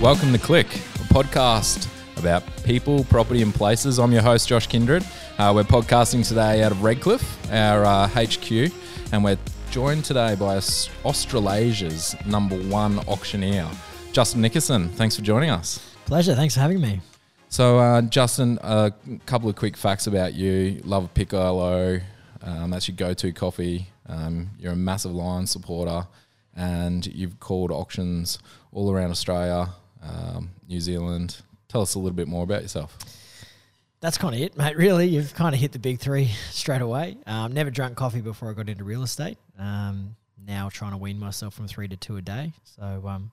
Welcome to Click, a podcast about people, property, and places. I'm your host, Josh Kindred. Uh, we're podcasting today out of Redcliffe, our uh, HQ, and we're joined today by Australasia's number one auctioneer, Justin Nickerson. Thanks for joining us. Pleasure. Thanks for having me. So, uh, Justin, a couple of quick facts about you. Love a piccolo. Um, that's your go-to coffee. Um, you're a massive Lions supporter, and you've called auctions all around Australia, um, New Zealand. Tell us a little bit more about yourself. That's kind of it, mate. Really, you've kind of hit the big three straight away. Um, never drank coffee before I got into real estate. Um, now trying to wean myself from three to two a day. So um,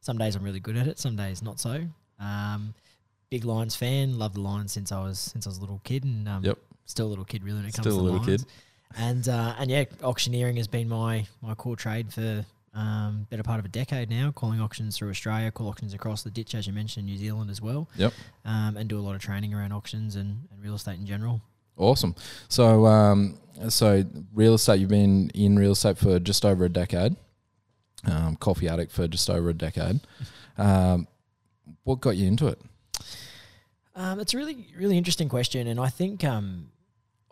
some days I'm really good at it, some days not so. Um, big Lions fan. Love the Lions since I was since I was a little kid, and um, Yep. still a little kid really when it comes Still to a little Lions. kid. And uh, and yeah, auctioneering has been my my core trade for um, better part of a decade now. Calling auctions through Australia, call auctions across the ditch, as you mentioned, New Zealand as well. Yep. Um, and do a lot of training around auctions and, and real estate in general. Awesome. So, um, so real estate. You've been in real estate for just over a decade. Um, coffee addict for just over a decade. Um, what got you into it? Um, it's a really really interesting question, and I think um,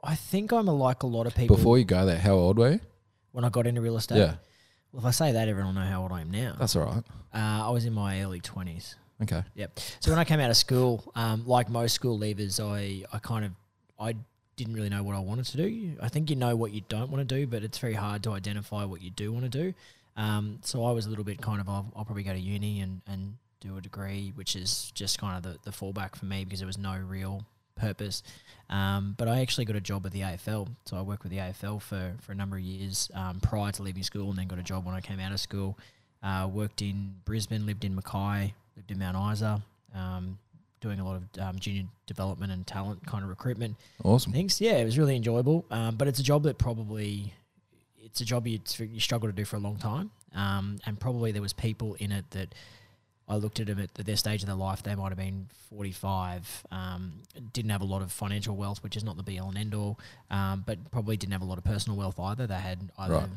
I think I'm like a lot of people. Before you go there, how old were you? when I got into real estate, Yeah, well, if I say that, everyone will know how old I am now. that's all right. Uh, I was in my early twenties. Okay. Yep. So when I came out of school, um, like most school leavers, I, I kind of I didn't really know what I wanted to do. I think you know what you don't want to do, but it's very hard to identify what you do want to do. Um, so I was a little bit kind of I'll, I'll probably go to uni and, and do a degree, which is just kind of the, the fallback for me because there was no real purpose. Um, but I actually got a job at the AFL. So I worked with the AFL for, for a number of years um, prior to leaving school and then got a job when I came out of school. Uh, worked in Brisbane, lived in Mackay, lived in Mount Isa, um, doing a lot of um, junior development and talent kind of recruitment Awesome. things. Yeah, it was really enjoyable. Um, but it's a job that probably it's a job you you struggle to do for a long time. Um, and probably there was people in it that I looked at them at their stage of their life. They might have been forty five. Um, didn't have a lot of financial wealth, which is not the be all and end all. Um, but probably didn't have a lot of personal wealth either. They had either. Right.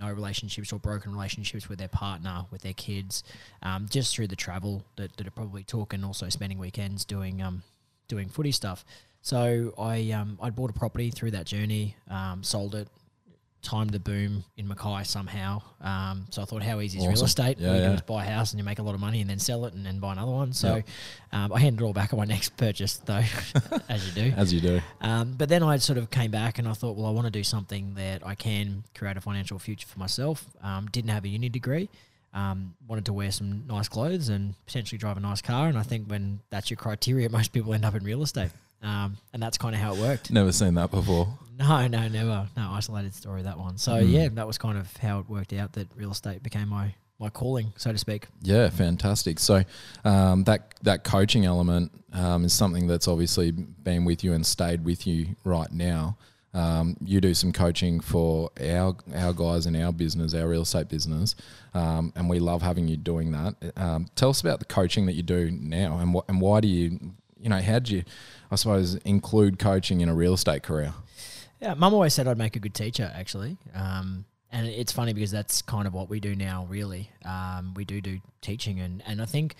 No relationships or broken relationships with their partner, with their kids, um, just through the travel that, that it probably took, and also spending weekends doing um, doing footy stuff. So I um, I bought a property through that journey, um, sold it, timed the boom in Mackay somehow. Um, so I thought, how easy is real estate? Yeah, All you yeah. do is buy a house and you make a lot of money and then sell it and then buy another one. So Yep. um, I handed it all back on my next purchase, though, as you do. As you do. Um, but then I sort of came back and I thought, well, I want to do something that I can create a financial future for myself. Um, didn't have a uni degree. Um, wanted to wear some nice clothes and potentially drive a nice car. And I think when that's your criteria, most people end up in real estate. Um, and that's kind of how it worked. Never seen that before. No, no, never. No, isolated story, that one. So, Mm. yeah, that was kind of how it worked out that real estate became my, my calling, so to speak. Yeah, fantastic. So um, that that coaching element um, is something that's obviously been with you and stayed with you right now. Um, you do some coaching for our our guys in our business, our real estate business, um, and we love having you doing that. Um, tell us about the coaching that you do now, and what and why do you, you know, how do you, I suppose, include coaching in a real estate career? Yeah, mum always said I'd make a good teacher, actually. Um, and it's funny because that's kind of what we do now, really. Um, we do do teaching, and, and I think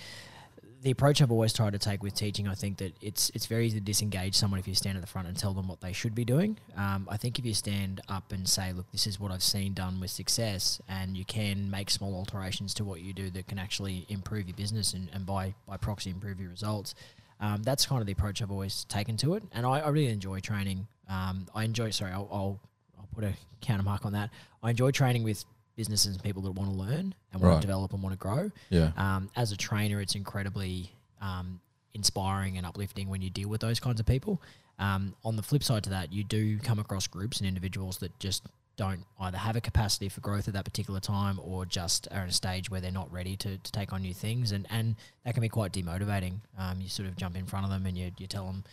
the approach I've always tried to take with teaching, I think that it's it's very easy to disengage someone if you stand at the front and tell them what they should be doing. Um, I think if you stand up and say, "Look, this is what I've seen done with success," and you can make small alterations to what you do that can actually improve your business and, and by by proxy improve your results. Um, that's kind of the approach I've always taken to it, and I, I really enjoy training. Um, I enjoy. Sorry, I'll, I'll I'll put a counter mark on that. I enjoy training with businesses and people that want to learn and want Right. to develop and want to grow. Yeah, Um, as a trainer, it's incredibly um, inspiring and uplifting when you deal with those kinds of people. Um, on the flip side to that, you do come across groups and individuals that just don't either have a capacity for growth at that particular time or just are in a stage where they're not ready to, to take on new things. And, and that can be quite demotivating. Um, you sort of jump in front of them and you, you tell them,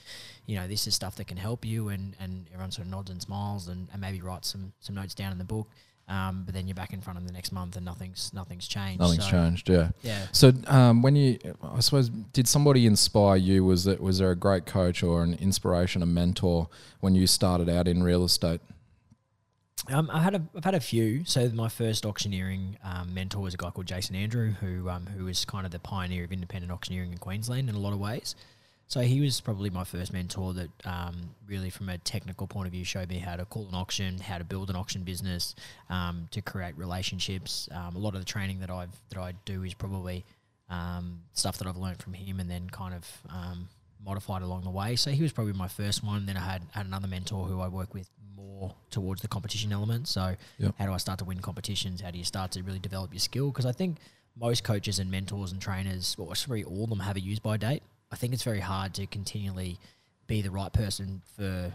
you know, this is stuff that can help you. And, and everyone sort of nods and smiles and, and maybe writes some, some notes down in the book. Um, but then you're back in front of them the next month and nothing's nothing's changed. nothing's So, changed. Yeah. Yeah. So um, when you, I suppose, did somebody inspire you? Was it was there a great coach or an inspiration, a mentor when you started out in real estate? Um, I had a, I've had a few. So my first auctioneering um, mentor was a guy called Jason Andrew, who um, who was kind of the pioneer of independent auctioneering in Queensland in a lot of ways. So he was probably my first mentor that um, really, from a technical point of view, showed me how to call an auction, how to build an auction business, um, to create relationships. Um, a lot of the training that I've that I do is probably um, stuff that I've learned from him, and then kind of um, modified along the way. So he was probably my first one. Then I had, had another mentor who I work with more towards the competition element. So Yep. how do I start to win competitions? How do you start to really develop your skill? Because I think most coaches and mentors and trainers, well, sorry, all of them have a use by date. I think it's very hard to continually be the right person for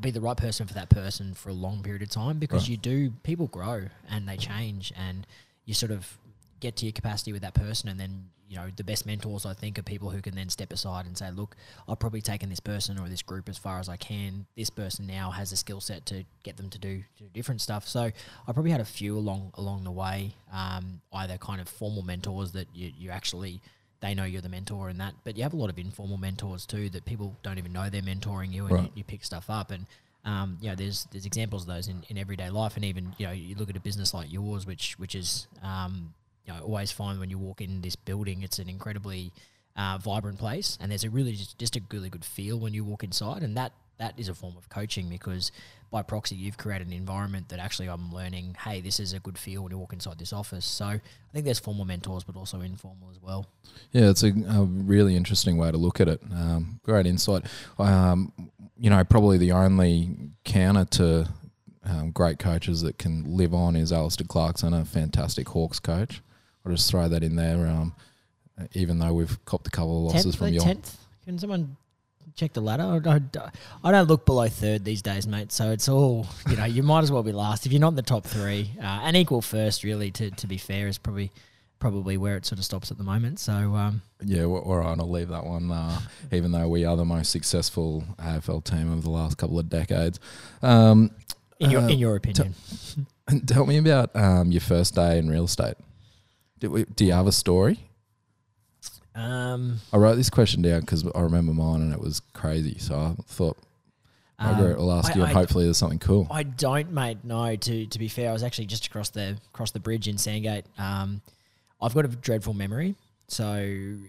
be the right person for that person for a long period of time because Right. you do people grow and they change and you sort of get to your capacity with that person and then you know the best mentors I think are people who can then step aside and say look I've probably taken this person or this group as far as I can. This person now has a skill set to get them to do, do different stuff. So I probably had a few along along the way um, either kind of formal mentors that you, you actually they know you're the mentor and that but you have a lot of informal mentors too that people don't even know they're mentoring you and you, you pick stuff up and um, you know there's there's examples of those in, in everyday life and even you know you look at a business like yours which which is um, you know always find when you walk in this building it's an incredibly uh, vibrant place and there's a really just, just a really good feel when you walk inside and that that is a form of coaching because by proxy you've created an environment that actually I'm learning hey this is a good feel when you walk inside this office so I think there's formal mentors but also informal as well Yeah, it's a, a really interesting way to look at it. Um, great insight. Um, you know, probably the only counter to um, great coaches that can live on is Alastair Clarkson, a fantastic Hawks coach. I'll just throw that in there. Um, even though we've copped a couple of losses tenth, from your tenth. Can someone check the ladder? I don't, I don't look below third these days, mate. So it's all you know. You might as well be last if you're not in the top three. Uh, and equal first, really. To, to be fair, is probably probably where it sort of stops at the moment. So um, Yeah, well, all right, I'll leave that one. Uh, even though we are the most successful AFL team of the last couple of decades. Um, in your Uh, in your opinion, tell me about um, your first day in real estate. Do, we, do you have a story? um, I wrote this question down because I remember mine and it was crazy. So I thought Margaret um, will ask I- you, and I- hopefully there's something cool. I don't, mate. No, to to be fair, I was actually just across the across the bridge in Sandgate. Um, I've got a dreadful memory, so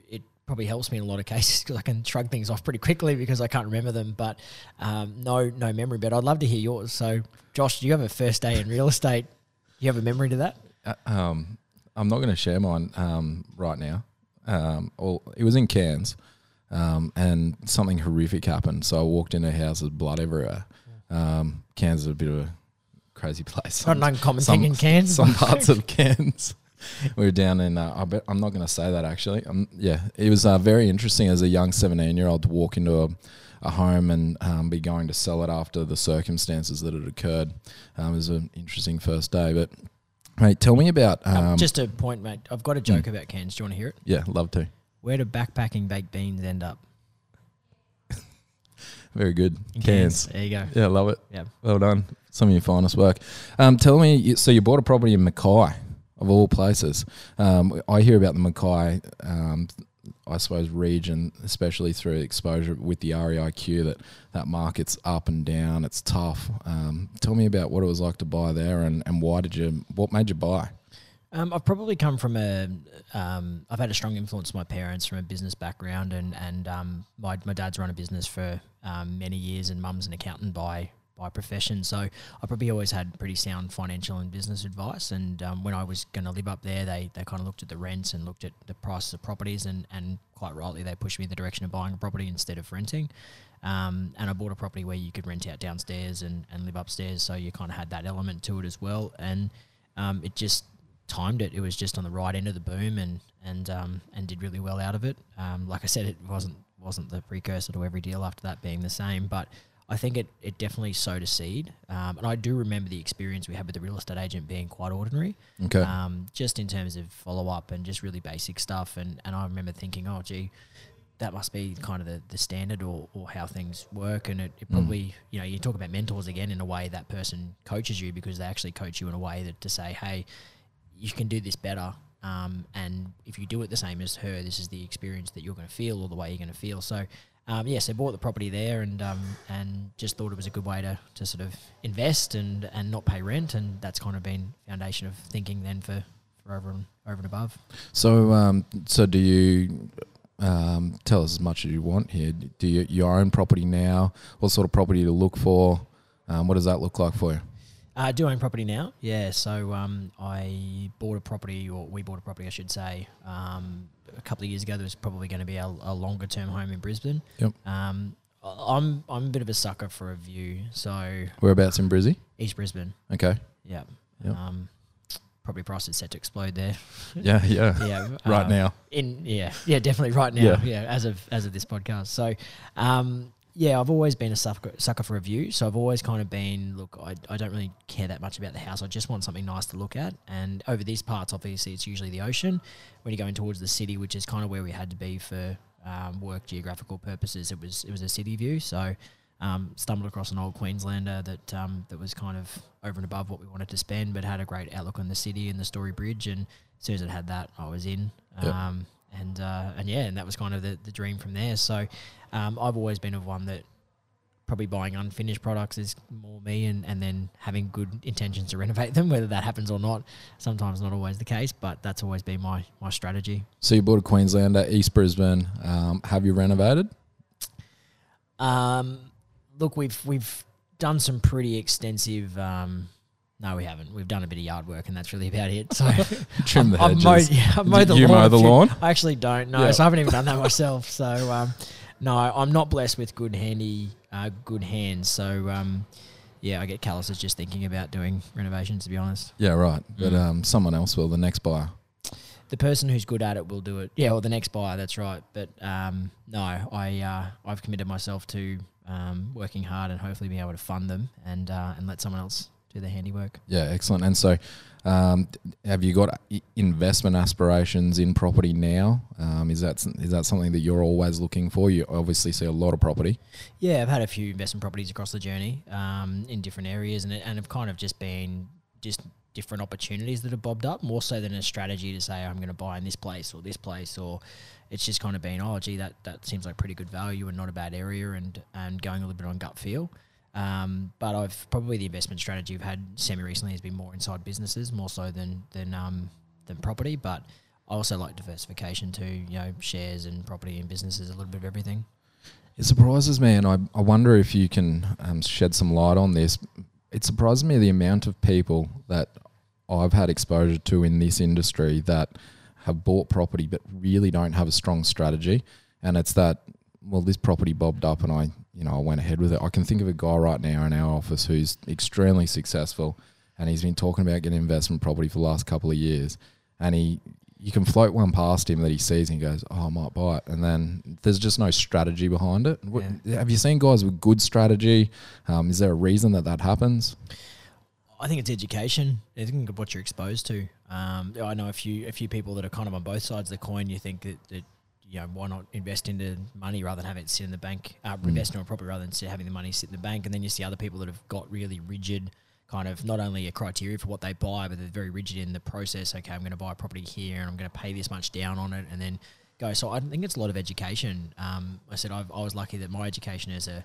it probably helps me in a lot of cases because I can shrug things off pretty quickly because I can't remember them. But um, no, no memory. But I'd love to hear yours. So, Josh, do you have a first day in real estate? Do you have a memory to that? Uh, um, I'm not going to share mine um, right now. Um, all, it was in Cairns, um, and something horrific happened. So I walked into a house, with blood everywhere. Um, Cairns is a bit of a crazy place. Not an uncommon some- thing in Cairns. some parts of Cairns. We were down in. Uh, I bet I'm not going to say that actually. Um, yeah, it was uh, very interesting as a young 17 year old to walk into a, a home and um, be going to sell it after the circumstances that had occurred. Um, it was an interesting first day. But mate, tell me about. Um, Um, just a point, mate. I've got a joke about cans. Do you want to hear it? yeah, love to. Where do backpacking baked beans end up? Very good. In Cairns. There you go. Yeah, love it. Yeah. Well done. Some of your finest work. Um, tell me, so you bought a property in Mackay, of all places. Um, I hear about the Mackay, um, I suppose, region, especially through exposure with the REIQ, that that market's up and down. It's tough. Um, tell me about what it was like to buy there, and, and why did you? What made you buy? Um, I've probably come from a. Um, I've had a strong influence my parents from a business background, and and um, my my dad's run a business for um, many years, and mum's an accountant by by profession. So I probably always had pretty sound financial and business advice. And um, when I was going to live up there, they they kind of looked at the rents and looked at the prices of properties, and and quite rightly they pushed me in the direction of buying a property instead of renting. Um, and I bought a property where you could rent out downstairs and, and live upstairs, so you kind of had that element to it as well. And um, it just timed it. It was just on the right end of the boom and and um, and did really well out of it. Um, like I said, it wasn't wasn't the precursor to every deal after that being the same, but I think it, it definitely sowed a seed. Um, and I do remember the experience we had with the real estate agent being quite ordinary, Okay. um, just in terms of follow up and just really basic stuff. And, and I remember thinking, oh, gee, that must be kind of the, the standard or, or how things work. And it, it Mm. probably, you know, you talk about mentors again in a way that person coaches you because they actually coach you in a way that to say, hey, you can do this better. Um, and if you do it the same as her, this is the experience that you're going to feel or the way you're going to feel. So um, yeah, so bought the property there and um, and just thought it was a good way to, to sort of invest and, and not pay rent, and that's kind of been foundation of thinking then for, for over and over and above. So, um, so do you um, tell us as much as you want here? Do you, you own property now? What sort of property to look for? Um, what does that look like for you? Uh, do own property now? Yeah. So um, I bought a property, or we bought a property, I should say, um, a couple of years ago. There was probably going to be a, a longer term home in Brisbane. Yep. Um, I'm I'm a bit of a sucker for a view. So Whereabouts in Brizzy? East Brisbane. Okay. Yeah. Yep. Um, property price is set to explode there. Yeah, yeah. Yeah. right um, now. In yeah, yeah, definitely right now. Yeah. Yeah, as of as of this podcast. So, um, yeah, I've always been a sucker, sucker for a view. So I've always kind of been look. I, I don't really care that much about the house. I just want something nice to look at. And over these parts, obviously, it's usually the ocean. When you're going towards the city, which is kind of where we had to be for um, work geographical purposes, it was it was a city view. So. Um, stumbled across an old Queenslander that um, that was kind of over and above what we wanted to spend, but had a great outlook on the city and the Story Bridge. And as soon as it had that, I was in. Yep. Um, and uh, and yeah, and that was kind of the, the dream from there. So um, I've always been of one that probably buying unfinished products is more me, and, and then having good intentions to renovate them, whether that happens or not. Sometimes not always the case, but that's always been my my strategy. So you bought a Queenslander, East Brisbane. Um, have you renovated? Um, look, we've we've done some pretty extensive. Um, no, we haven't. We've done a bit of yard work, and that's really about it. So Trim the hedges. mowed, yeah, I've mowed the you lawn. mow the lawn? I actually don't know, so I haven't even done that myself. So um, no, I'm not blessed with good handy, uh, good hands. So um, yeah, I get calluses just thinking about doing renovations. To be honest, Yeah, right. But Mm. um, someone else will, the next buyer. the person who's good at it will do it. Yeah, or the next buyer. That's right. But um, no, I uh, I've committed myself to um, working hard and hopefully being able to fund them and uh, and let someone else do the handiwork. Yeah, excellent. And so, um, have you got investment aspirations in property now? Um, is that is that something that you're always looking for? You obviously see a lot of property. Yeah, I've had a few investment properties across the journey um, in different areas, and and have kind of just been just different opportunities that have bobbed up, more so than a strategy to say I'm going to buy in this place or this place, or it's just kind of been oh gee that that seems like pretty good value and not a bad area, and and going a little bit on gut feel. Um, but I've probably the investment strategy I've had semi recently has been more inside businesses, more so than than um, than property, but. I also like diversification too, you know, shares and property and businesses, a little bit of everything. It surprises me, and I, I wonder if you can um, shed some light on this. It surprises me the amount of people that I've had exposure to in this industry that have bought property but really don't have a strong strategy. And it's that, well, this property bobbed up and I, you know, I went ahead with it. I can think of a guy right now in our office who's extremely successful and he's been talking about getting investment property for the last couple of years. And he, you can float one past him that he sees and he goes, "Oh, I might buy it," and then there's just no strategy behind it. What, Have you seen guys with good strategy? Um, is there a reason that that happens? I think it's education. I think what you're exposed to. Um, I know a few a few people that are kind of on both sides of the coin. You think that, that you know why not invest into money rather than have it sit in the bank, uh, Mm. invest in a property rather than sit, having the money sit in the bank. And then you see other people that have got really rigid kind of not only a criteria for what they buy, but they're very rigid in the process. Okay, I'm going to buy a property here and I'm going to pay this much down on it, and then go. So I think it's a lot of education. Um, I said I've, I was lucky that my education as a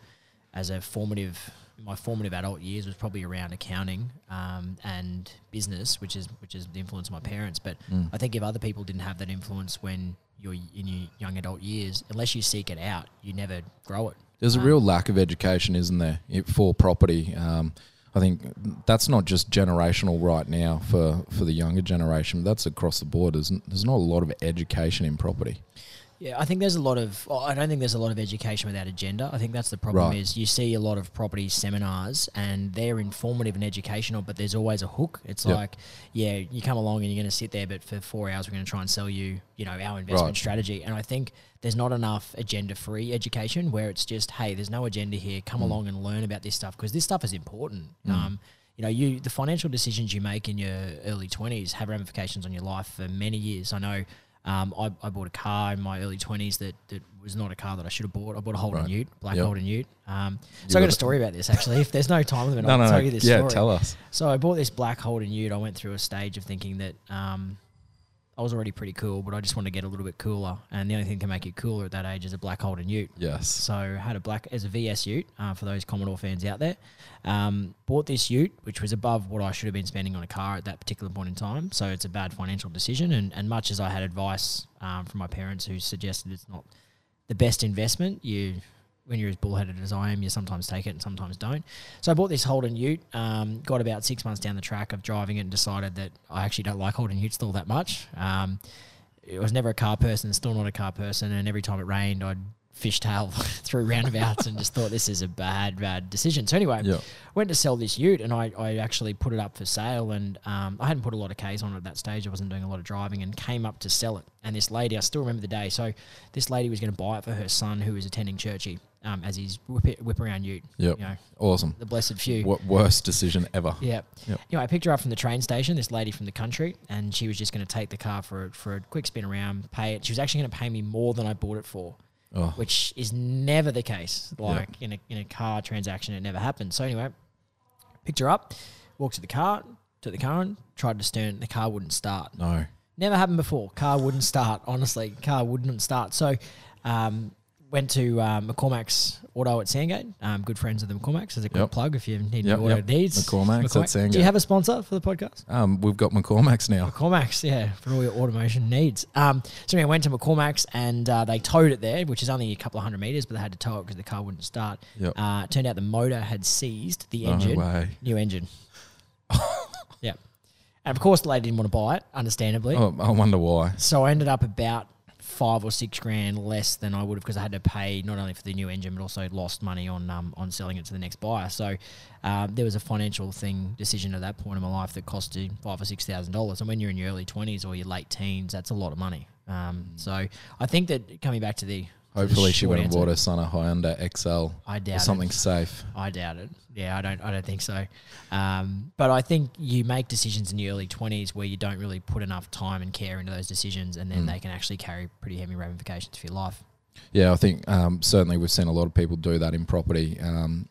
as a formative my formative adult years was probably around accounting um, and business, which is which is the influence of my parents. But Mm. I think if other people didn't have that influence when you're in your young adult years, unless you seek it out, you never grow it. There's a Um, real lack of education, isn't there, for property? Um, I think that's not just generational right now for, for the younger generation. That's across the board. There's, there's not a lot of education in property. Yeah, I think there's a lot of. well, I don't think there's a lot of education without agenda. I think that's the problem. Right. Is you see a lot of property seminars and they're informative and educational, but there's always a hook. It's Yep. like, yeah, you come along and you're going to sit there, but for four hours we're going to try and sell you, you know, our investment Right. strategy. And I think there's not enough agenda-free education where it's just, hey, there's no agenda here. Come Mm. along and learn about this stuff because this stuff is important. Mm. Um, you know, you the financial decisions you make in your early twenties have ramifications on your life for many years. I know. Um, I, I bought a car in my early twenties that, that was not a car that I should have bought. I bought a Holden Right. Ute, black Yep. Holden Ute. Um, You so I got a story about this actually. If there's no time limit, I'll tell you this yeah, story. tell us. So I bought this black Holden Ute. I went through a stage of thinking that um, I was already pretty cool, but I just wanted to get a little bit cooler. And the only thing that can make you cooler at that age is a black Holden Ute. Yes. So I had a black as a VS Ute uh, for those Commodore fans out there. Um, bought this Ute, which was above what I should have been spending on a car at that particular point in time. So it's a bad financial decision. And, and much as I had advice um, from my parents who suggested it's not the best investment, you when you're as bullheaded as I am, you sometimes take it and sometimes don't. So I bought this Holden Ute. Um, got about six months down the track of driving it and decided that I actually don't like Holden Utes all that much. Um, I was never a car person, still not a car person, and every time it rained, I'd fishtail through roundabouts and just thought this is a bad, bad decision. So anyway, Yeah. went to sell this Ute and I, I actually put it up for sale and um, I hadn't put a lot of Ks on it at that stage. I wasn't doing a lot of driving and came up to sell it. And this lady, I still remember the day. So this lady was going to buy it for her son who was attending Churchie um, as his whip, whip around Ute. Yep. You know, Awesome. the blessed few. What worst decision ever? Yeah. Yep. You know, I picked her up from the train station, this lady from the country, and she was just going to take the car for a, for a quick spin around, pay it. She was actually going to pay me more than I bought it for, Oh, which is never the case. Like in a in a car transaction, it never happens. So anyway, picked her up, walked to the car, took the car on, tried to stern. The car wouldn't start. no. Never happened before. Car wouldn't start. Honestly, car wouldn't start. So, um, went to um, McCormack's Auto at Sandgate. Um, good friends of the McCormack's. As a quick Yep. plug, if you need Yep, any auto yep. needs. McCormack's at Sandgate. Do you have a sponsor for the podcast? Um, we've got McCormack's now. McCormack's, yeah, for all your automation needs. Um, so anyway, I went to McCormack's and uh, they towed it there, which is only a couple of hundred meters, but they had to tow it because the car wouldn't start. Yep. Uh, it turned out the motor had seized the No engine, way. new engine. yeah, and of course the lady didn't want to buy it, understandably. Oh, I wonder why. So I ended up about five or six grand less than I would have because I had to pay not only for the new engine but also lost money on um, on selling it to the next buyer. So um, there was a financial thing decision at that point in my life that cost you five or six thousand dollars. And when you're in your early twenties or your late teens, that's a lot of money. Um, so I think that coming back to the Hopefully, she went and answer, bought her son a Hyundai Excel I or doubt something it. safe. I doubt it. Yeah, I don't. I don't think so. Um, but I think you make decisions in your early twenties where you don't really put enough time and care into those decisions, and then Mm. they can actually carry pretty heavy ramifications for your life. Yeah, I think um, certainly we've seen a lot of people do that in property. Um,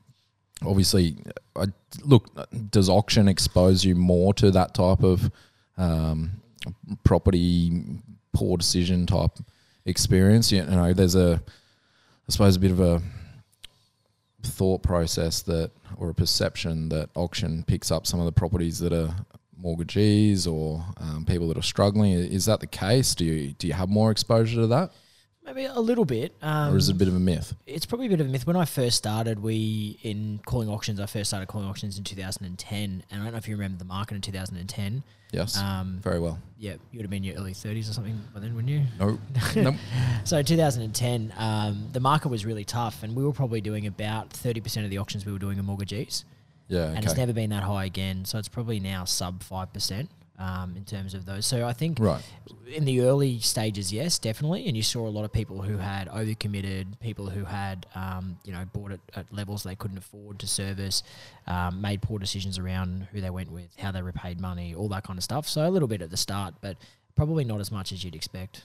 obviously, I, look, does auction expose you more to that type of um, property poor decision type experience? You know, there's a, I suppose, a bit of a thought process that, or a perception that auction picks up some of the properties that are mortgagees or um, people that are struggling. Is that the case? Do you do you have more exposure to that, Maybe a little bit. Um, or is it a bit of a myth? it's probably a bit of a myth. When I first started, we in calling auctions. I first started calling auctions in 2010, and I don't know if you remember the market in 2010. Yes, Um, very well. yeah, you would have been in your early 30s or something by then, wouldn't you? No, nope. So 2010, um, the market was really tough, and we were probably doing about 30% of the auctions we were doing are mortgagees, Yeah, and it's never been that high again. So it's probably now sub five percent um, in terms of those. So I think Right. in the early stages, yes, definitely. And you saw a lot of people who had overcommitted, people who had, um, you know, bought it at levels they couldn't afford to service, um, made poor decisions around who they went with, how they repaid money, all that kind of stuff. So a little bit at the start, but probably not as much as you'd expect.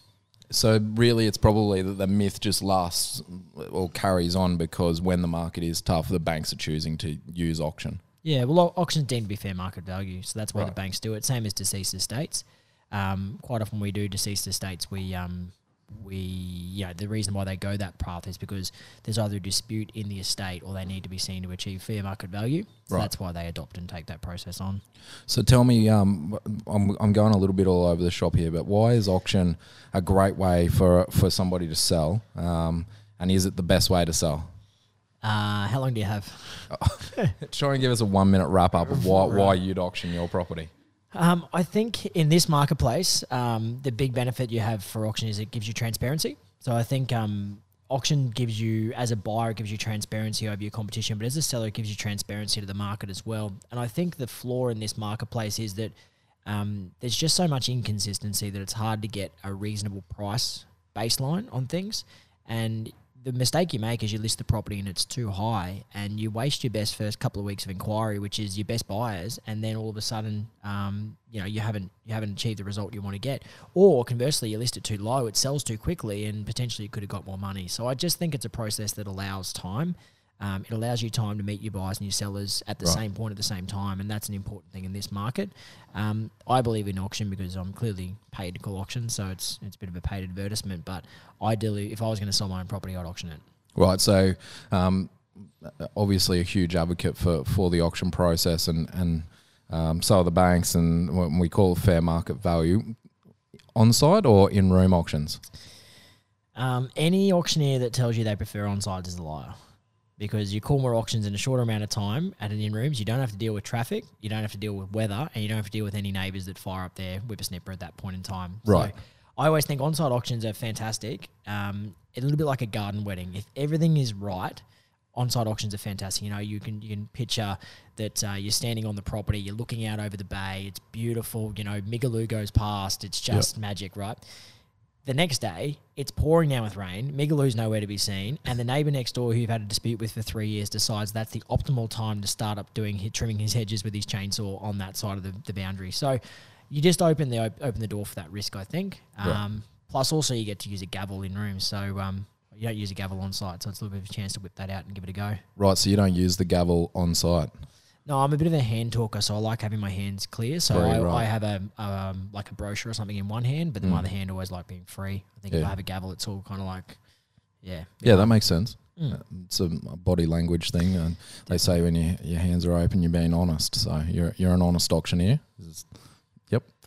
So really, it's probably that the myth just lasts or carries on because when the market is tough, the banks are choosing to use auction. Yeah, well, auctions deemed to be fair market value, so that's why the banks do it. Same as deceased estates. Um, quite often, we do deceased estates. We um, we you know the reason why they go that path is because there's either a dispute in the estate or they need to be seen to achieve fair market value. So Right. that's why they adopt and take that process on. So tell me, um, I'm, I'm going a little bit all over the shop here, but why is auction a great way for for somebody to sell? Um, and is it the best way to sell? Uh, how long do you have? Try and give us a one minute wrap up of why, why you'd auction your property. Um, I think in this marketplace, um, the big benefit you have for auction is it gives you transparency. So I think um, auction gives you, as a buyer, it gives you transparency over your competition, but as a seller, it gives you transparency to the market as well. And I think the flaw in this marketplace is that um, there's just so much inconsistency that it's hard to get a reasonable price baseline on things. And the mistake you make is you list the property and it's too high, and you waste your best first couple of weeks of inquiry, which is your best buyers, and then all of a sudden, um, you know, you haven't you haven't achieved the result you want to get. Or conversely, you list it too low, it sells too quickly, and potentially you could have got more money. So I just think it's a process that allows time. Um, it allows you time to meet your buyers and your sellers at the Right. same point at the same time, and that's an important thing in this market. Um, I believe in auction because I'm clearly paid to call auctions, so it's it's a bit of a paid advertisement. But ideally, if I was going to sell my own property, I'd auction it. Right. So, um, obviously, a huge advocate for, for the auction process, and and um, so are the banks, and what we call fair market value, on site or in room auctions. Um, any auctioneer that tells you they prefer on site is a liar. Because you call more auctions in a shorter amount of time at an in rooms, you don't have to deal with traffic, you don't have to deal with weather, and you don't have to deal with any neighbours that fire up their whippersnipper at that point in time. Right. So I always think on site auctions are fantastic. Um, a little bit like a garden wedding. If everything is right, on-site auctions are fantastic. You know, you can you can picture that uh, you're standing on the property, you're looking out over the bay, it's beautiful. You know, Migaloo goes past, it's just magic, right? The next day, it's pouring down with rain. Migaloo's nowhere to be seen, and the neighbour next door, who you've had a dispute with for three years, decides that's the optimal time to start up doing trimming his hedges with his chainsaw on that side of the, the boundary. So, you just open the op- open the door for that risk, I think. Um, Plus, also you get to use a gavel in rooms, so um, you don't use a gavel on site, so it's a little bit of a chance to whip that out and give it a go. Right. So you don't use the gavel on site. No, I'm a bit of a hand talker, so I like having my hands clear. So Very I, right. I have a um, like a brochure or something in one hand, but then my Mm. other hand always like being free. I think if I have a gavel, it's all kind of like, yeah, Yeah, that makes sense. Mm. Uh, It's a body language thing, and they say when your your hands are open, you're being honest. So you're you're an honest auctioneer. Is-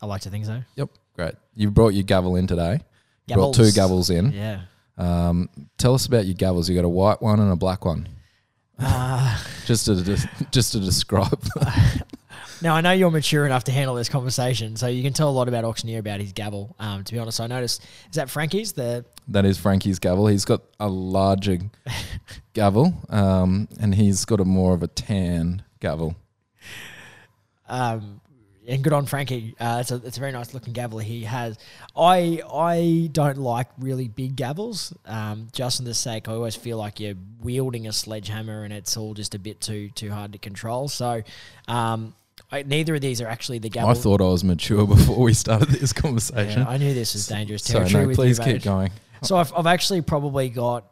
I like to think so. Yep, great. You brought your gavel in today. You brought two Gavels. gavels in. Yeah. Um, tell us about your gavels. You got a white one and a black one. Uh, Just to just, just to describe. now I know you're mature enough to handle this conversation, so you can tell a lot about auctioneer about his gavel. Um, to be honest, I noticed is that Frankie's the that is Frankie's gavel. He's got a larger gavel, um, and he's got a more of a tan gavel. um, and good on Frankie. Uh, it's a it's a very nice looking gavel he has. I I don't like really big gavels. Um, just for the sake, I always feel like you're wielding a sledgehammer and it's all just a bit too too hard to control. So, um, I, neither of these are actually the gavel. I thought I was mature before we started this conversation. Yeah, I knew this was dangerous territory. no, with please you, keep mate. going. So I've, I've actually probably got,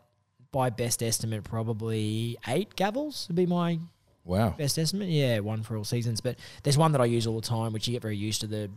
by best estimate, probably eight gavels would be my Wow. best estimate. Yeah, one for all seasons. But there's one that I use all the time, which you get very used to the.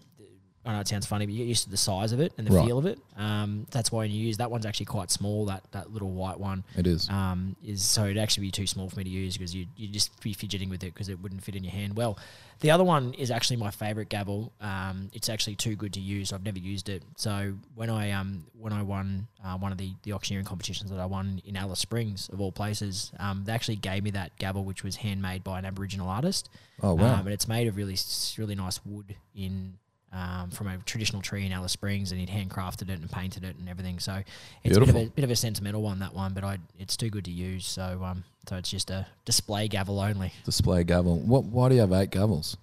I know it sounds funny, but you get used to the size of it and the Right. feel of it. Um, that's why when you use that one's actually quite small. That that little white one It is. um, is so it'd actually be too small for me to use because you you just be fidgeting with it because it wouldn't fit in your hand well. The other one is actually my favorite gavel. Um, it's actually too good to use. I've never used it. So when I um when I won uh, one of the the auctioneering competitions that I won in Alice Springs of all places, um, they actually gave me that gavel which was handmade by an Aboriginal artist. Oh wow. Um, and it's made of really really nice wood in um, from a traditional tree in Alice Springs, and he'd handcrafted it and painted it and everything. So it's a bit of, a, bit of a sentimental one that one, but I it's too good to use. So um, so it's just a display gavel only. Display gavel. What? Why do you have eight gavels?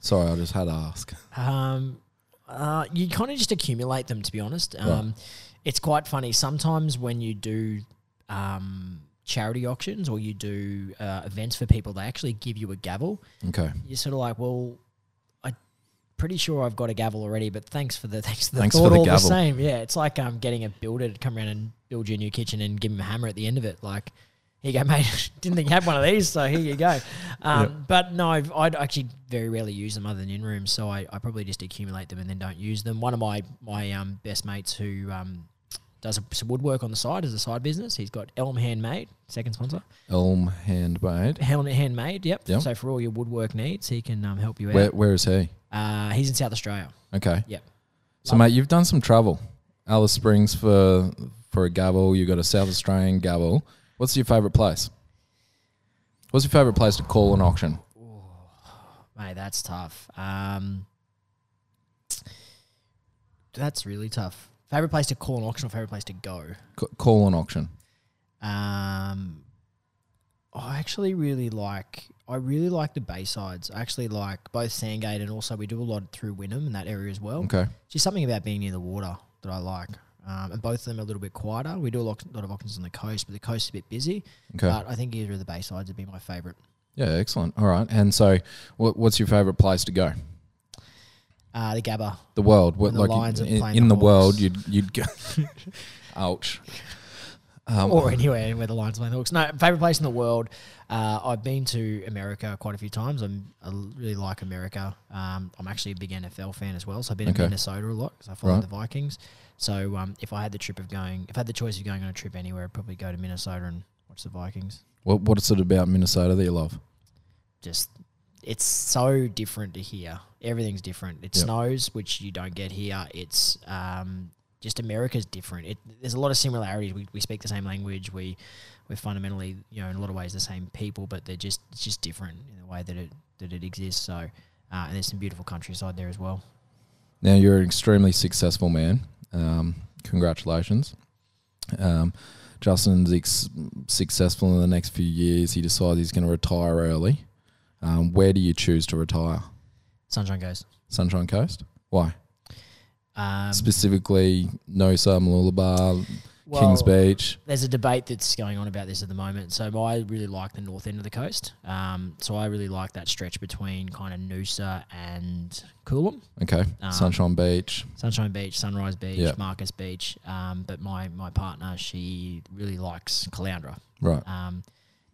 Sorry, I just had to ask. Um, uh, you kind of just accumulate them, to be honest. Um, It's quite funny sometimes when you do um, charity auctions or you do uh, events for people, they actually give you a gavel. Okay. you're sort of like, well, pretty sure I've got a gavel already, but thanks for the thanks for the Thanks thought for the all the gavel. same. Yeah, it's like um getting a builder to come around and build you a new kitchen and give him a hammer at the end of it. Like, here you go, mate. Didn't think you had one of these, so here you go. Um, Yep. But no, I've, I'd actually very rarely use them other than in rooms, so I, I probably just accumulate them and then don't use them. One of my my um, best mates who um, does some woodwork on the side as a side business. He's got Elm Handmade, second sponsor. Elm handmade. Elm Handmade, yep. Yep. So for all your woodwork needs, he can um, help you out. Where Where is he? Uh, he's in South Australia. Okay. Yep. So, Love mate, you've done some travel. Alice Springs for for a gavel. You got a South Australian gavel. What's your favourite place? What's your favourite place to call an auction? Mate, that's tough. Um, that's really tough. Favorite place to call an auction or favorite place to go? C- call an auction. Um, I actually really like. I really like the Baysides. I actually like both Sandgate and also we do a lot through Wynnum in that area as well. Okay. Just something about being near the water that I like. Um, and both of them are a little bit quieter. We do a lot, lot of auctions on the coast, but the coast is a bit busy. Okay. But I think either of the Baysides would be my favorite. yeah. Excellent. All right. And so, what, what's your favourite place to go? Uh, the Gabba. The world. What the like in, in the the, world? You'd you'd go. Ouch. Um, or anywhere where the Lions play the Hawks. No, favorite place in the world. Uh, I've been to America quite a few times. I'm, I really like America. Um, I'm actually a big NFL fan as well, so I've been Okay. in Minnesota a lot because I follow Right. the Vikings. So um, if I had the trip of going, if I had the choice of going on a trip anywhere, I'd probably go to Minnesota and watch the Vikings. what what is it about Minnesota that you love? Just it's so different to here. Everything's different. It Yep. snows, which you don't get here. It's um, just America's different. It, there's a lot of similarities. We, we speak the same language. We we're fundamentally, you know, in a lot of ways the same people, but they're just it's just different in the way that it that it exists. So, uh, and there's some beautiful countryside there as well. Now you're an extremely successful man. Um, congratulations. Um, Justin's ex- successful in the next few years. He decides he's going to retire early. Um, where do you choose to retire? Sunshine Coast. Sunshine Coast. Why? Um, Specifically, Noosa, Mooloolaba, well, Kings Beach. There's a debate that's going on about this at the moment. So I really like the north end of the coast. Um, so I really like that stretch between kind of Noosa and Coolum. Okay, Um, Sunshine Beach. Sunshine Beach, Sunrise Beach, Yeah. Marcus Beach. Um, but my, my partner, she really likes Caloundra. Right. Um,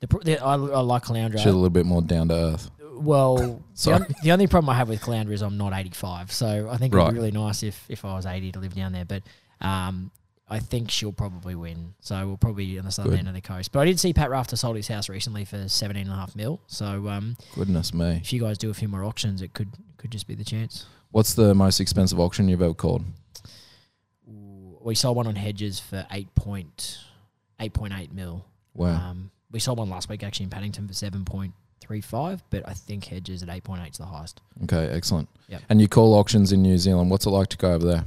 the, the, I, I like Caloundra. She's a little bit more down to earth. Well, the, the only problem I have with Caloundra is I'm not 85. So I think it would Right. be really nice if, if I was 80 to live down there. But um, I think she'll probably win. So we'll probably be on the southern Good. end of the coast. But I did see Pat Rafter sold his house recently for 17.5 mil. So um, Goodness me. if you guys do a few more auctions, it could could just be the chance. What's the most expensive auction you've ever called? We sold one on Hedges for 8 point, 8.8 mil. Wow. Um, we sold one last week actually in Paddington for 7.35, but I think Hedges at 8.8 is the highest. Okay, excellent. Yep. And you call auctions in New Zealand. What's it like to go over there?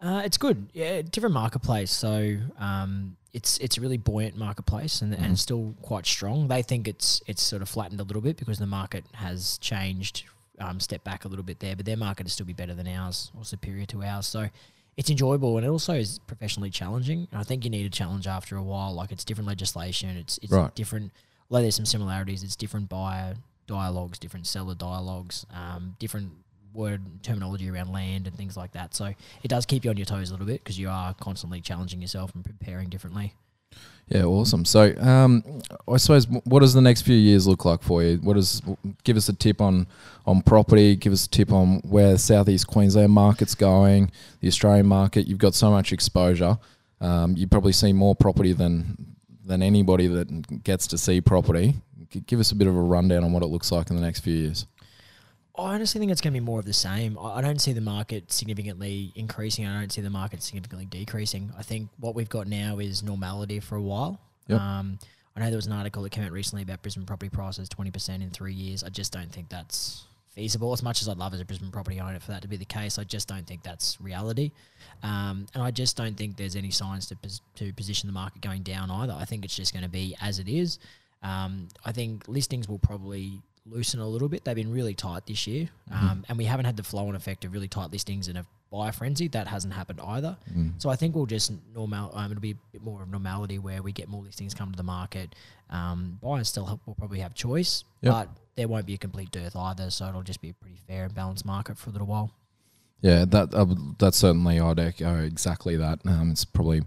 Uh, it's good. Yeah, different marketplace. So um, it's it's a really buoyant marketplace and, Mhm. and still quite strong. They think it's it's sort of flattened a little bit because the market has changed, um, stepped back a little bit there. But their market is still be better than ours or superior to ours. So it's enjoyable and it also is professionally challenging. And I think you need a challenge after a while. Like it's different legislation. It's it's Right. different. Although there's some similarities, it's different buyer dialogues, different seller dialogues, um, different word terminology around land and things like that. So it does keep you on your toes a little bit because you are constantly challenging yourself and preparing differently. Yeah, awesome. So, um, I suppose, what does the next few years look like for you? What does give us a tip on on property? Give us a tip on where the southeast Queensland market's going, the Australian market. You've got so much exposure. Um, you probably see more property than than anybody that gets to see property. Give us a bit of a rundown on what it looks like in the next few years. I honestly think it's going to be more of the same. I don't see the market significantly increasing. I don't see the market significantly decreasing. I think what we've got now is normality for a while. Yep. Um, I know there was an article that came out recently about Brisbane property prices twenty percent in three years. I just don't think that's feasible. As much as I'd love as a Brisbane property owner for that to be the case, I just don't think that's reality. Um, and I just don't think there's any signs to pos- to position the market going down either. I think it's just going to be as it is. Um, I think listings will probably loosen a little bit. They've been really tight this year, um, and we haven't had the flow and effect of really tight listings and a buyer frenzy. That hasn't happened either. Mm. So I think we'll just normal. Um, it'll be a bit more of normality where we get more listings come to the market. Um, buyers still have, will probably have choice, Yep. but there won't be a complete dearth either. So it'll just be a pretty fair and balanced market for a little while. Yeah, that uh, that's certainly I'd echo exactly that. Um, it's probably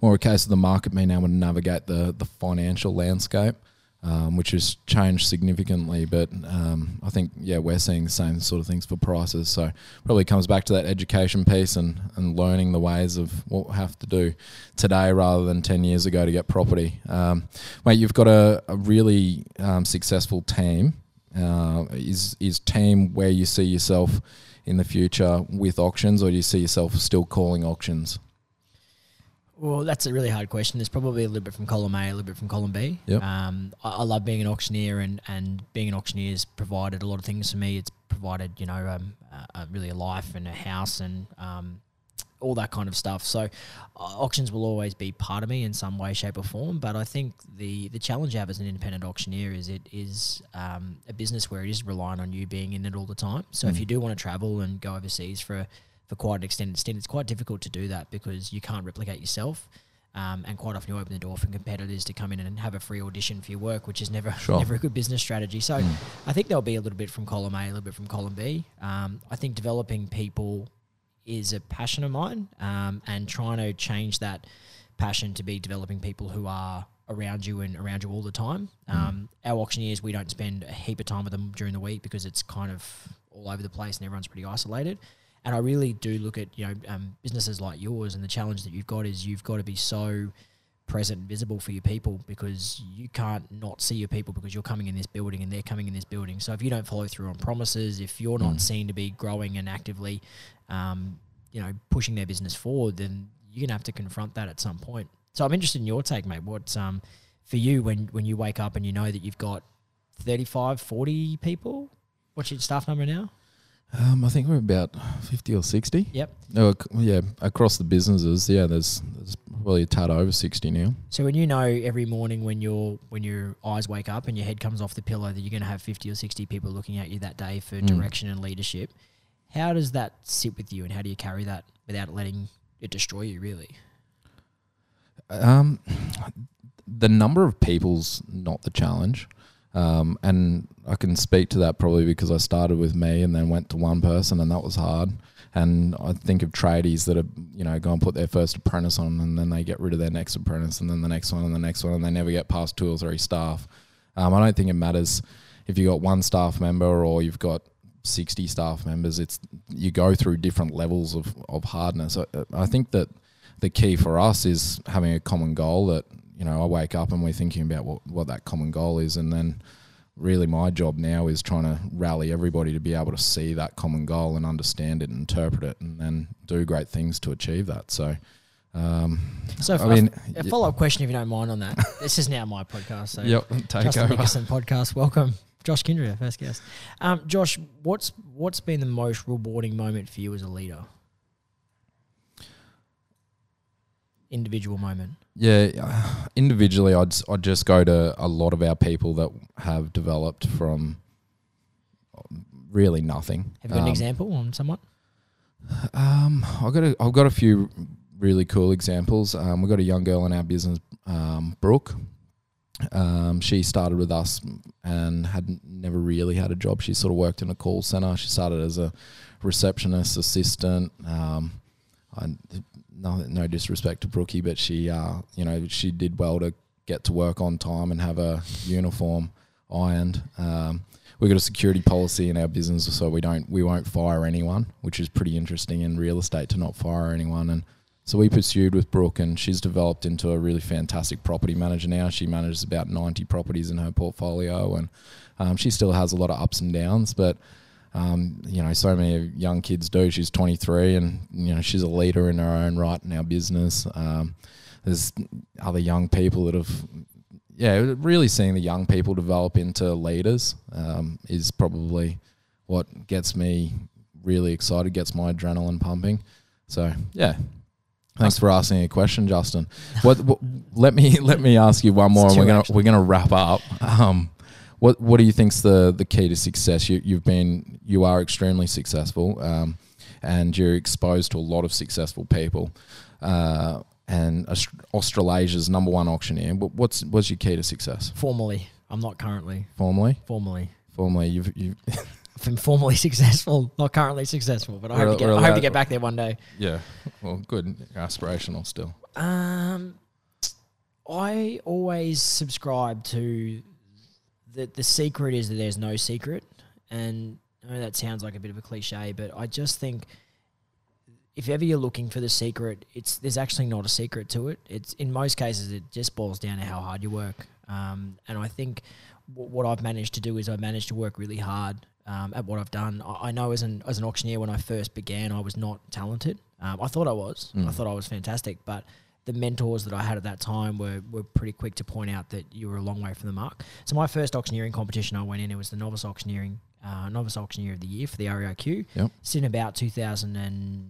more a case of the market being able to navigate the the financial landscape, um, which has changed significantly. But um, I think yeah, we're seeing the same sort of things for prices. So probably comes back to that education piece and and learning the ways of what we have to do today rather than ten years ago to get property. Um, mate, you've got a, a really um, successful team. Uh, is is team where you see yourself? in the future with auctions, or do you see yourself still calling auctions? Well, that's a really hard question. There's probably a little bit from column A, a little bit from column B. Yep. Um, I, I love being an auctioneer, and, and being an auctioneer has provided a lot of things for me. It's provided, you know, um, uh, really a life and a house and um, all that kind of stuff. So, uh, auctions will always be part of me in some way, shape, or form. But I think the the challenge I have as an independent auctioneer is it is um, a business where it is relying on you being in it all the time. So, if Mm. you do want to travel and go overseas for for quite an extended stint, it's quite difficult to do that because you can't replicate yourself. Um, and quite often you open the door for competitors to come in and have a free audition for your work, which is never Sure. never a good business strategy. So Mm. I think there'll be a little bit from column A, a little bit from column B. Um, I think developing people is a passion of mine, um, and trying to change that passion to be developing people who are around you and around you all the time. Um, our auctioneers, we don't spend a heap of time with them during the week because it's kind of all over the place and everyone's pretty isolated. And I really do look at you know um, businesses like yours, and the challenge that you've got is you've got to be so present and visible for your people because you can't not see your people because you're coming in this building and they're coming in this building. So if you don't follow through on promises, if you're not Mm. seen to be growing and actively, um, you know, pushing their business forward, then you're gonna have to confront that at some point. So I'm interested in your take, mate. What's um for you when when you wake up and you know that you've got 35, 40 people? What's your staff number now? Um, I think we're about fifty or sixty. Yep. No, yeah, across the businesses, yeah, there's there's probably a tad over sixty now. So when you know every morning when your when your eyes wake up and your head comes off the pillow that you're going to have 50 or 60 people looking at you that day for Mm. direction and leadership, how does that sit with you and how do you carry that without letting it destroy you really? Um, the number of people's not the challenge. Um, and I can speak to that probably because I started with me and then went to one person, and that was hard. And I think of tradies that are, you know, go and put their first apprentice on, and then they get rid of their next apprentice, and then the next one, and the next one, and they never get past two or three staff. Um, I don't think it matters if you've got one staff member or you've got 60 staff members. It's you go through different levels of, of hardness. I, I think that the key for us is having a common goal that you know I wake up and we're thinking about what, what that common goal is and then really my job now is trying to rally everybody to be able to see that common goal and understand it and interpret it and then do great things to achieve that so um, So I mean a follow up question if you don't mind on that. this is now my podcast. So yep take Justin over Nickerson podcast. Welcome. Josh Kindred, our first guest. Um, Josh, what's what's been the most rewarding moment for you as a leader? Individual moment. Yeah, uh, individually, I'd I'd just go to a lot of our people that have developed from really nothing. Have you got an Um, example on someone? Um, I've got a, I've got a few really cool examples. Um, we've got a young girl in our business, um, Brooke. Um, she started with us and had never really had a job. She sort of worked in a call center. She started as a receptionist assistant. Um, I, no, no disrespect to Brookie, but she, uh, you know, she did well to get to work on time and have a uniform ironed. Um, we've got a security policy in our business, so we don't we won't fire anyone, which is pretty interesting in real estate to not fire anyone. And so we pursued with Brooke, and she's developed into a really fantastic property manager now. She manages about ninety properties in her portfolio, and um, she still has a lot of ups and downs, but. Um, you know, so many young kids do. She's 23, and you know she's a leader in her own right in our business. Um, there's other young people that have yeah, really seeing the young people develop into leaders um, is probably what gets me really excited, gets my adrenaline pumping. So yeah, thanks for asking a question, Justin. What, what let me let me ask you one more, and we're gonna actually. we're gonna wrap up. Um, what what do you think's the the key to success? You you've been you are extremely successful, um, and you're exposed to a lot of successful people. Uh, and Aust- Australasia's number one auctioneer. What- What's what's your key to success? Formally. I'm not currently. Formally, Formally. formally, you've you been formally successful, not currently successful, but I hope, to get, I hope to get back there one day. yeah. Well, good, aspirational still. Um, I always subscribe to the the secret is that there's no secret, and I know that sounds like a bit of a cliche, but I just think if ever you're looking for the secret, it's there's actually not a secret to it. It's in most cases it just boils down to how hard you work. Um, and I think w- what I've managed to do is I've managed to work really hard um, at what I've done. I, I know as an as an auctioneer when I first began, I was not talented. Um, I thought I was. I Mm. thought I was fantastic, but the mentors that I had at that time were, were pretty quick to point out that you were a long way from the mark. So my first auctioneering competition I went in, it was the novice auctioneering, uh, novice auctioneer of the year for the REIQ. Yep. It's in about 2000 and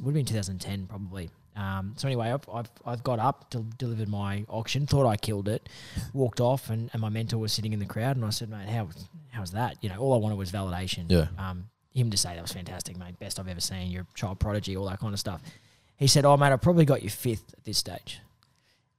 would have been 2010 probably. Um, so anyway, I've, I've, I've got up, del- delivered my auction, thought I killed it, walked off, and, and my mentor was sitting in the crowd, and I said, mate, how how's that? You know, all I wanted was validation. Yeah. Um, him to say that was fantastic, mate, best I've ever seen. You're a child prodigy, all that kind of stuff. He said, oh mate, I probably got you fifth at this stage.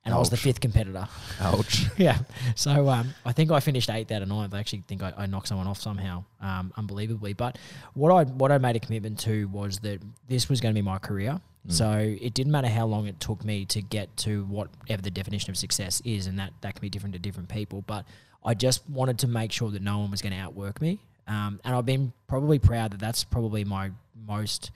And I was the fifth competitor. Ouch. yeah. So um, I think I finished eighth out of ninth. I actually think I, I knocked someone off somehow, um, unbelievably. But what I what I made a commitment to was that this was going to be my career. Mm. So it didn't matter how long it took me to get to whatever the definition of success is, and that that can be different to different people. But I just wanted to make sure that no one was going to outwork me. Um, and I've been probably proud that that's probably my most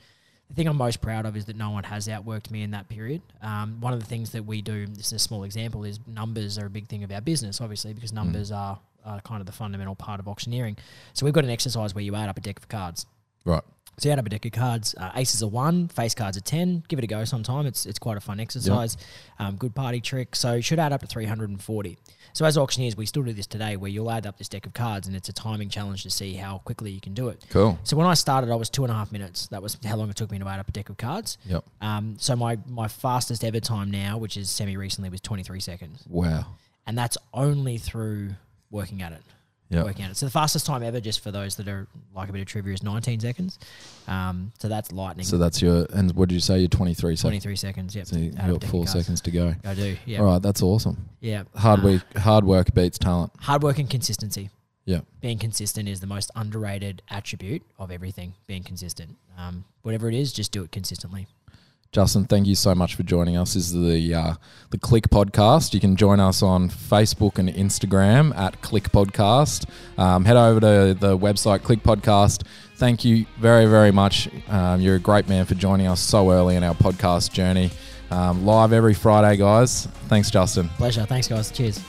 the thing I'm most proud of is that no one has outworked me in that period. Um, one of the things that we do, this is a small example, is numbers are a big thing of our business, obviously, because numbers are, are kind of the fundamental part of auctioneering. So we've got an exercise where you add up a deck of cards. Right. So you add up a deck of cards. Uh, aces are one, face cards are ten. Give it a go sometime. It's it's quite a fun exercise. Um, good party trick. So it should add up to three hundred and forty. So as auctioneers, we still do this today, where you'll add up this deck of cards, and it's a timing challenge to see how quickly you can do it. Cool. So when I started, I was two and a half minutes. That was how long it took me to add up a deck of cards. Yep. Um, so my my fastest ever time now, which is semi recently, was twenty three seconds, Wow. and that's only through working at it. Yep. Working it. So the fastest time ever, just for those that are like a bit of trivia, is nineteen seconds. Um, so that's lightning. So that's your and what did you say? You're 23 twenty seconds. three seconds. Yep. So you've Add up a got four seconds to go. I do. Yeah. All right, that's awesome. Yeah. Hard Uh, work, hard work beats talent. Hard work and consistency. Yeah. Being consistent is the most underrated attribute of everything. Being consistent. Um, whatever it is, just do it consistently. Justin, thank you so much for joining us. This is the uh, the Click Podcast. You can join us on Facebook and Instagram at Click Podcast. Um, head over to the website Click Podcast. Thank you very very much. Um, you're a great man for joining us so early in our podcast journey. Um, live every Friday, guys. Thanks, Justin. Pleasure. Thanks, guys. Cheers.